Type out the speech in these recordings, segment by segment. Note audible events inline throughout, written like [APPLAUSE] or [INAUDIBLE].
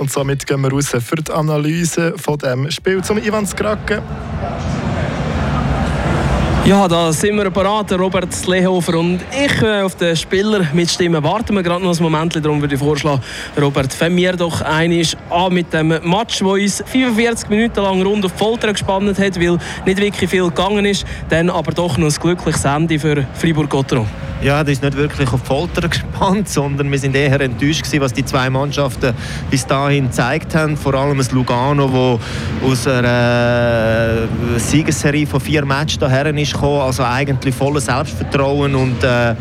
Und somit gehen wir raus für die Analyse von dem Spiel zum Ivan Skrake. Ja, da sind wir parat, Robert Slehofer und ich äh, auf den Spieler mit Stimmen. Warten wir gerade noch ein Moment, darum würde ich vorschlagen, Robert, fangen wir doch einiges an mit dem Match, der uns 45 Minuten lang rund auf Folter gespannt hat, weil nicht wirklich viel gegangen ist, dann aber doch noch ein glückliches Ende für Fribourg-Gotteron. Ja, das ist nicht wirklich auf Folter [LAUGHS] gespannt, sondern wir sind eher enttäuscht gewesen, was die zwei Mannschaften bis dahin gezeigt haben. Vor allem das Lugano, wo aus einer äh, Siegesserie von vier Matches daher ist gekommen, also eigentlich volles Selbstvertrauen und äh,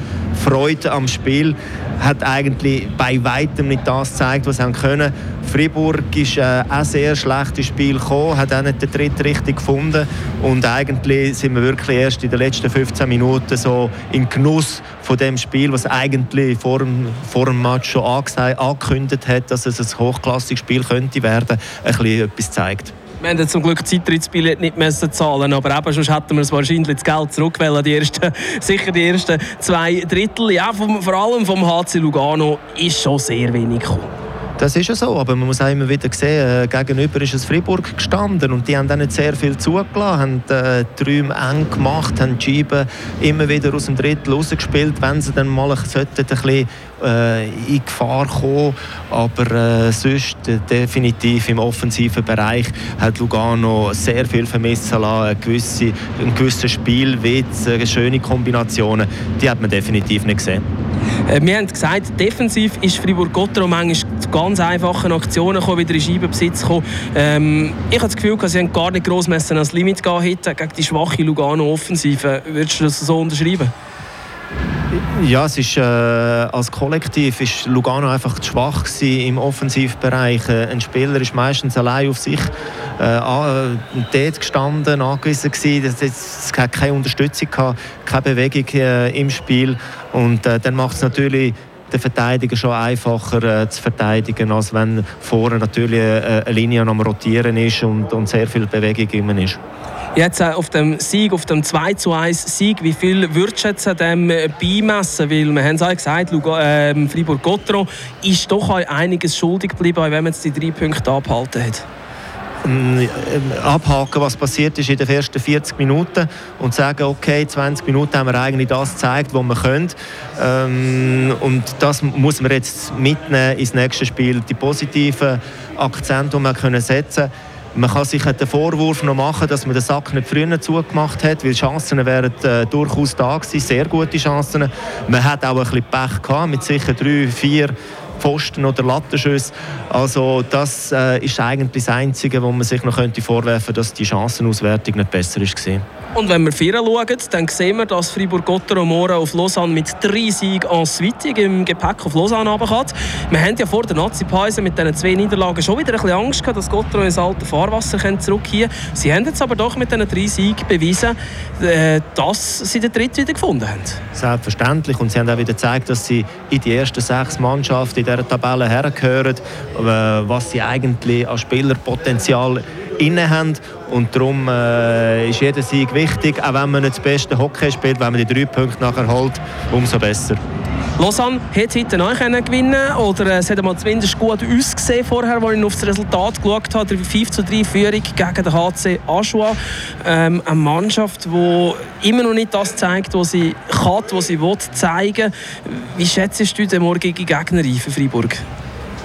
Freude am Spiel hat eigentlich bei weitem nicht das gezeigt, was sie haben können. Fribourg ist äh, ein sehr schlechtes Spiel gekommen, hat auch nicht den dritten richtig gefunden und eigentlich sind wir wirklich erst in den letzten 15 Minuten so im Genuss von dem Spiel, was eigentlich vor dem, vor dem Match schon angekündigt hat, dass es ein hochklassiges Spiel könnte werden, ein bisschen etwas zeigt. Wir haben zum Glück Zeitrittsbillett nicht müssen zahlen, aber eben sonst hätten wir es wahrscheinlich das Geld zurückgewählt. Die ersten, [LAUGHS] sicher die ersten zwei Drittel. Ja, vom, vor allem vom HC Lugano ist schon sehr wenig gekommen. Das ist ja so, aber man muss auch immer wieder sehen, äh, gegenüber ist es Fribourg gestanden und die haben dann nicht sehr viel zugelassen, haben äh, die Räume eng gemacht, haben die Scheiben immer wieder aus dem Drittel rausgespielt, wenn sie dann mal ein bisschen äh, in Gefahr kommen. Aber äh, sonst äh, definitiv im offensiven Bereich hat Lugano sehr viel vermissen lassen. Ein gewisser, ein gewisser Spielwitz, äh, schöne Kombinationen, die hat man definitiv nicht gesehen. Äh, wir haben gesagt, defensiv ist Fribourg-Gotteron manchmal ganz einfachen Aktionen kommen, wieder in Scheibenbesitz kommen. Ähm, ich habe das Gefühl, sie haben gar nicht gross messen als Limit gehen gegen die schwache Lugano-Offensive. Würdest du das so unterschreiben? Ja, es ist, äh, als Kollektiv ist Lugano einfach zu schwach im Offensivbereich. Äh, ein Spieler ist meistens allein auf sich äh, dort gestanden, angewiesen. Es hat keine Unterstützung gehabt, keine Bewegung äh, im Spiel. Und äh, dann macht es natürlich den Verteidiger schon einfacher äh, zu verteidigen, als wenn vorne natürlich äh, eine Linie am Rotieren ist und, und sehr viel Bewegung ist. Jetzt äh, auf dem Sieg, auf dem 2 zu 1 Sieg, wie viel würdest du an dem äh, beimessen? Weil wir haben es auch gesagt, äh, Fribourg-Gotteron ist doch einiges schuldig geblieben, wenn man jetzt die drei Punkte abgehalten hat. Ähm, abhaken, was passiert ist in den ersten 40 Minuten und sagen, okay, 20 Minuten haben wir eigentlich das gezeigt, was wir können. Ähm, und das muss man jetzt mitnehmen ins nächste Spiel. Die positiven Akzente, die wir können setzen. Man kann sich den Vorwurf noch machen, dass man den Sack nicht früher zugemacht hat, weil Chancen wären äh, durchaus da gewesen, sehr gute Chancen. Man hat auch ein bisschen Pech gehabt, mit sicher drei, vier Pfosten oder Lattenschüsse. Also das äh, ist eigentlich das Einzige, wo man sich noch könnte vorwerfen könnte, dass die Chancenauswertung nicht besser war. Und wenn wir vier schauen, dann sehen wir, dass Fribourg-Gotteron auf Lausanne mit drei Siegen en suite im Gepäck auf Lausanne runterkommt. Wir haben ja vor der Nazi-Pause mit diesen zwei Niederlagen schon wieder ein bisschen Angst gehabt, dass Gotteron ins alte Fahrwasser zurückkehren können. Sie haben jetzt aber doch mit diesen drei Siegen bewiesen, äh, dass sie den Dritt wieder gefunden haben. Selbstverständlich. Und sie haben auch wieder gezeigt, dass sie in die ersten sechs Mannschaften in dieser Tabelle hergehören, äh, was sie eigentlich an Spielerpotenzial inne haben. Und darum äh, ist jeder Sieg wichtig, auch wenn man nicht das beste Hockey spielt, wenn man die drei Punkte nachher holt, umso besser. Lausanne hat heute neu gewinnen oder äh, es hat mal zumindest gut ausgesehen vorher, als ich auf das Resultat geschaut habe. Die 5 zu 3 Führung gegen den HC Aschua. Ähm, eine Mannschaft, die immer noch nicht das zeigt, was sie kann, was sie will zeigen. Wie schätzt du den morgigen Gegner ein für Freiburg?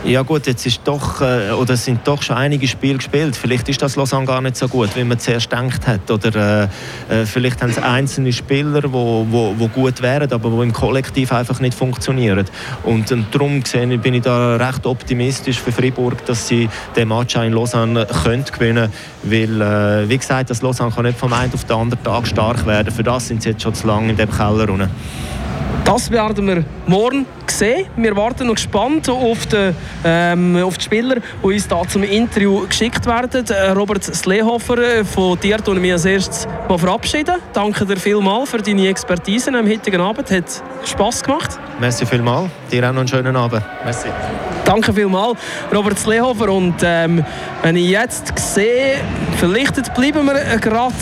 Ja gut, jetzt ist doch, äh, oder sind doch schon einige Spiele gespielt. Vielleicht ist das Lausanne gar nicht so gut, wie man zuerst gedacht hat. Oder äh, äh vielleicht haben es einzelne Spieler, die wo, wo, wo gut wären, aber die im Kollektiv einfach nicht funktionieren. Und, und darum gesehen bin ich da recht optimistisch für Freiburg, dass sie den Match in Lausanne können gewinnen können. Weil, äh, wie gesagt, das Lausanne kann nicht vom einen auf den anderen Tag stark werden. Für das sind sie jetzt schon zu lange in dem Keller. Runter. Das werden wir morgen sehen. Wir warten noch gespannt auf die, ähm, auf die Spieler, die uns da zum Interview geschickt werden. Äh, Robert Slehofer, äh, von dir tun wir als erstes mal verabschieden. Danke dir vielmals für deine Expertise am heutigen Abend. Hat Spass gemacht. Merci vielmals. Dir auch noch einen schönen Abend. Merci. Danke vielmals, Robert Slehofer. Und ähm, wenn ich jetzt sehe, vielleicht bleiben wir gerade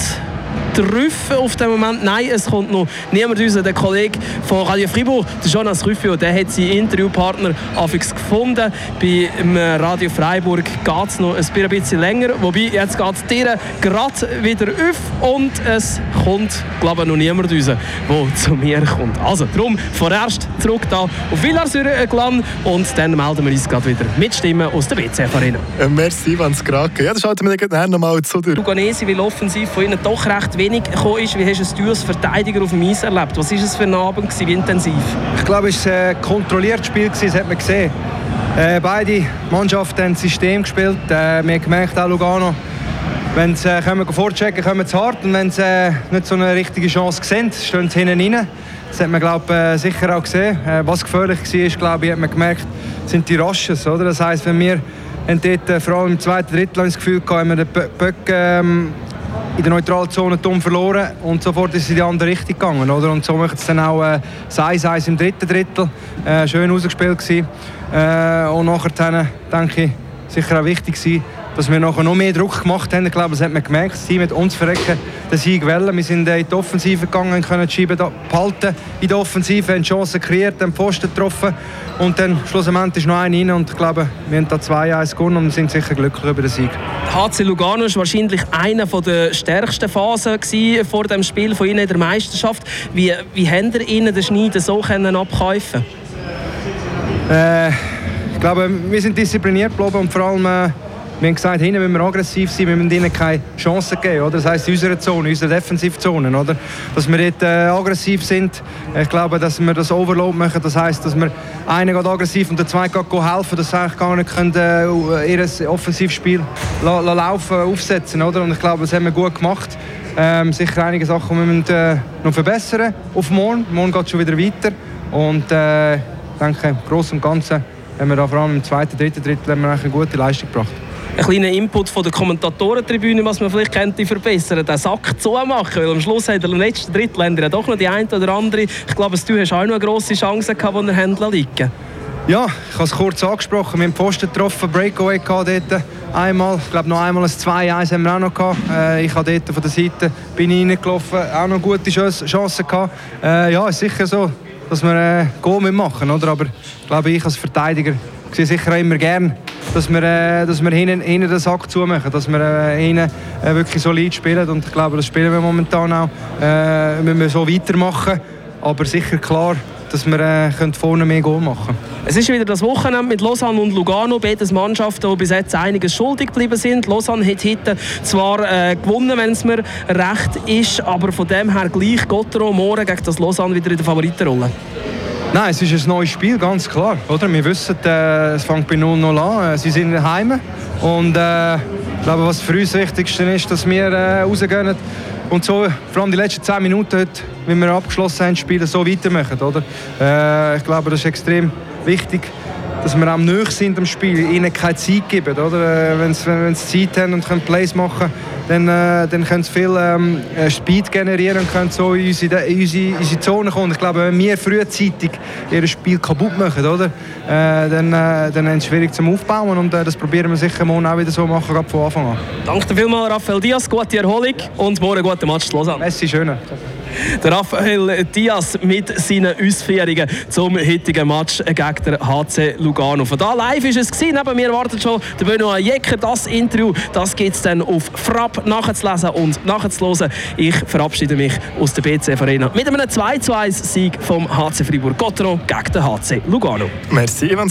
Trüffe auf dem Moment. Nein, es kommt noch niemand raus. Der Kollege von Radio Fribourg, der Jonas Rüffio, der hat seinen Interviewpartner afix gefunden. Bei Radio Freiburg geht es noch ein bisschen länger. Wobei, jetzt geht es dir gerade wieder auf und es kommt, glaube ich, noch niemand raus, der zu mir kommt. Also, darum vorerst zurück da auf Villarsäure-Glan und dann melden wir uns gerade wieder mit Stimmen aus der BCF-Arena. Äh, merci, Ivan Skrake. Ja, das schalten wir dann nochmal zu dir. Luganesi, weil offensiv von ihnen doch recht wenig gekommen ist. Wie hast du es als Verteidiger auf dem Eis erlebt? Was war es für ein Abend, gewesen, wie intensiv? Ich glaube, es war ein kontrolliertes Spiel, das hat man gesehen. Äh, beide Mannschaften haben das System gespielt. Äh, wir haben gemerkt, auch Lugano, wenn sie äh, kommen, vorchecken, kommen sie hart. Und wenn sie äh, nicht so eine richtige Chance sehen, stehen sie hinten rein. Das hat man glaub, äh, sicher auch gesehen. Äh, was gefährlich war, glaube ich, hat man gemerkt, sind die Rasches. Oder? Das heisst, wenn wir haben dort, äh, vor allem im zweiten Drittel das Gefühl gehabt, haben wir den Böck ähm, in der neutralen Zone dumm verloren und sofort ist es in die andere Richtung gegangen. Oder? Und so macht es dann auch äh, 6-1 im dritten Drittel. Äh, schön ausgespielt gewesen. Äh, und nachher, denke ich, sicher auch wichtig gewesen, dass wir nachher noch mehr Druck gemacht haben. Ich glaube, das hat man gemerkt. Das Team hat uns verrecken den Sieg wollen. Wir sind in die Offensive gegangen, können die Scheiben behalten in der Offensive, haben Chancen kreiert, haben Pfosten getroffen und dann schlussendlich ist noch einer rein und ich glaube, wir haben da 2-1 gewonnen und sind sicher glücklich über den Sieg. HC Lugano war wahrscheinlich eine der stärksten Phasen vor dem Spiel von Ihnen in der Meisterschaft. Wie, wie haben Sie Ihnen den Schneiden so können abkäufen äh, Ich glaube, wir sind diszipliniert geblieben und vor allem äh, wir haben gesagt, hinten müssen wir aggressiv sein, wir müssen ihnen keine Chancen geben. Oder? Das heisst, in unserer Zone, in unserer Defensivzone. Oder? Dass wir dort äh, aggressiv sind. Ich glaube, dass wir das Overload machen. Das heisst, dass wir einen geht aggressiv und der zweite geht helfen, dass sie eigentlich gar nicht können, äh, ihr Offensivspiel la, la laufen, aufsetzen oder? Und ich glaube, das haben wir gut gemacht. Ähm, sicher einige Sachen wir müssen äh, noch verbessern auf morgen. Morgen geht es schon wieder weiter. Und äh, ich denke, im Großen und Ganzen haben wir da vor allem im zweiten, dritten Drittel eine gute Leistung gebracht ein kleiner Input von der Kommentatorentribüne, was man vielleicht könnte verbessern, den Sack zumachen, weil am Schluss hat er im letzten ja doch noch die eine oder andere. Ich glaube, du hast auch noch eine grosse Chance gehabt, die er Händler liegen. Ja, ich habe es kurz angesprochen. Wir haben Posten getroffen, Breakaway gehabt dort. Einmal, ich glaube noch einmal ein 2-1 haben wir auch noch gehabt. Äh, ich habe dort von der Seite bin reingelaufen, auch noch gute Chancen gehabt. Äh, ja, ist sicher so, dass wir äh, Goal machen, oder? Aber ich glaube, ich als Verteidiger sehe sicher immer gerne dass wir, äh, dass wir hinten, hinten den Sack zumachen, dass wir äh, hinten äh, wirklich solid spielen und ich glaube, das spielen wir momentan auch. Äh, müssen so weitermachen, aber sicher klar, dass wir äh, vorne mehr Goal machen können. Es ist wieder das Wochenende mit Lausanne und Lugano, beides Mannschaften, die bis jetzt einiges schuldig geblieben sind. Lausanne hat heute zwar äh, gewonnen, wenn es mir recht ist, aber von dem her gleich Gottero morgen gegen das Lausanne wieder in der Favoritenrolle. Nein, es ist ein neues Spiel, ganz klar. Oder? Wir wissen, äh, es fängt bei 0-0 an. Äh, sie sind daheim. Und äh, ich glaube, was für uns das Wichtigste ist, dass wir äh, rausgehen und so, vor allem die letzten 10 Minuten, heute, wie wir abgeschlossen haben, Spiele so weitermachen. Oder? Äh, ich glaube, das ist extrem wichtig dass wir am Nöch sind am Spiel, ihnen keine Zeit geben. Oder? Äh, wenn sie, wenn sie Zeit haben und können Plays machen dann, äh, dann können sie viel ähm, äh, Speed generieren und können so in unsere, in unsere, unsere Zone kommen. Ich glaube, wenn wir frühzeitig ihr Spiel kaputt machen, oder? Äh, dann, äh, dann ist es schwierig zum Aufbauen und äh, das probieren wir sicher morgen auch wieder so machen, von Anfang an. Danke vielmals, Raphael Diaz, gute Erholung und morgen guten Match zu Lausanne. Merci, schön. Der Raphael Diaz mit seinen Ausführungen zum heutigen Match gegen den HC Lugano. Von da live ist es gewesen. Neben mir wartet schon der Benoit Jecker. Das Interview, das gibt es dann auf Frapp nachzulesen und nachzuhören. Ich verabschiede mich aus der BC Arena mit einem 2 1 Sieg vom HC Fribourg-Gotteron gegen den HC Lugano. Merci, Ivan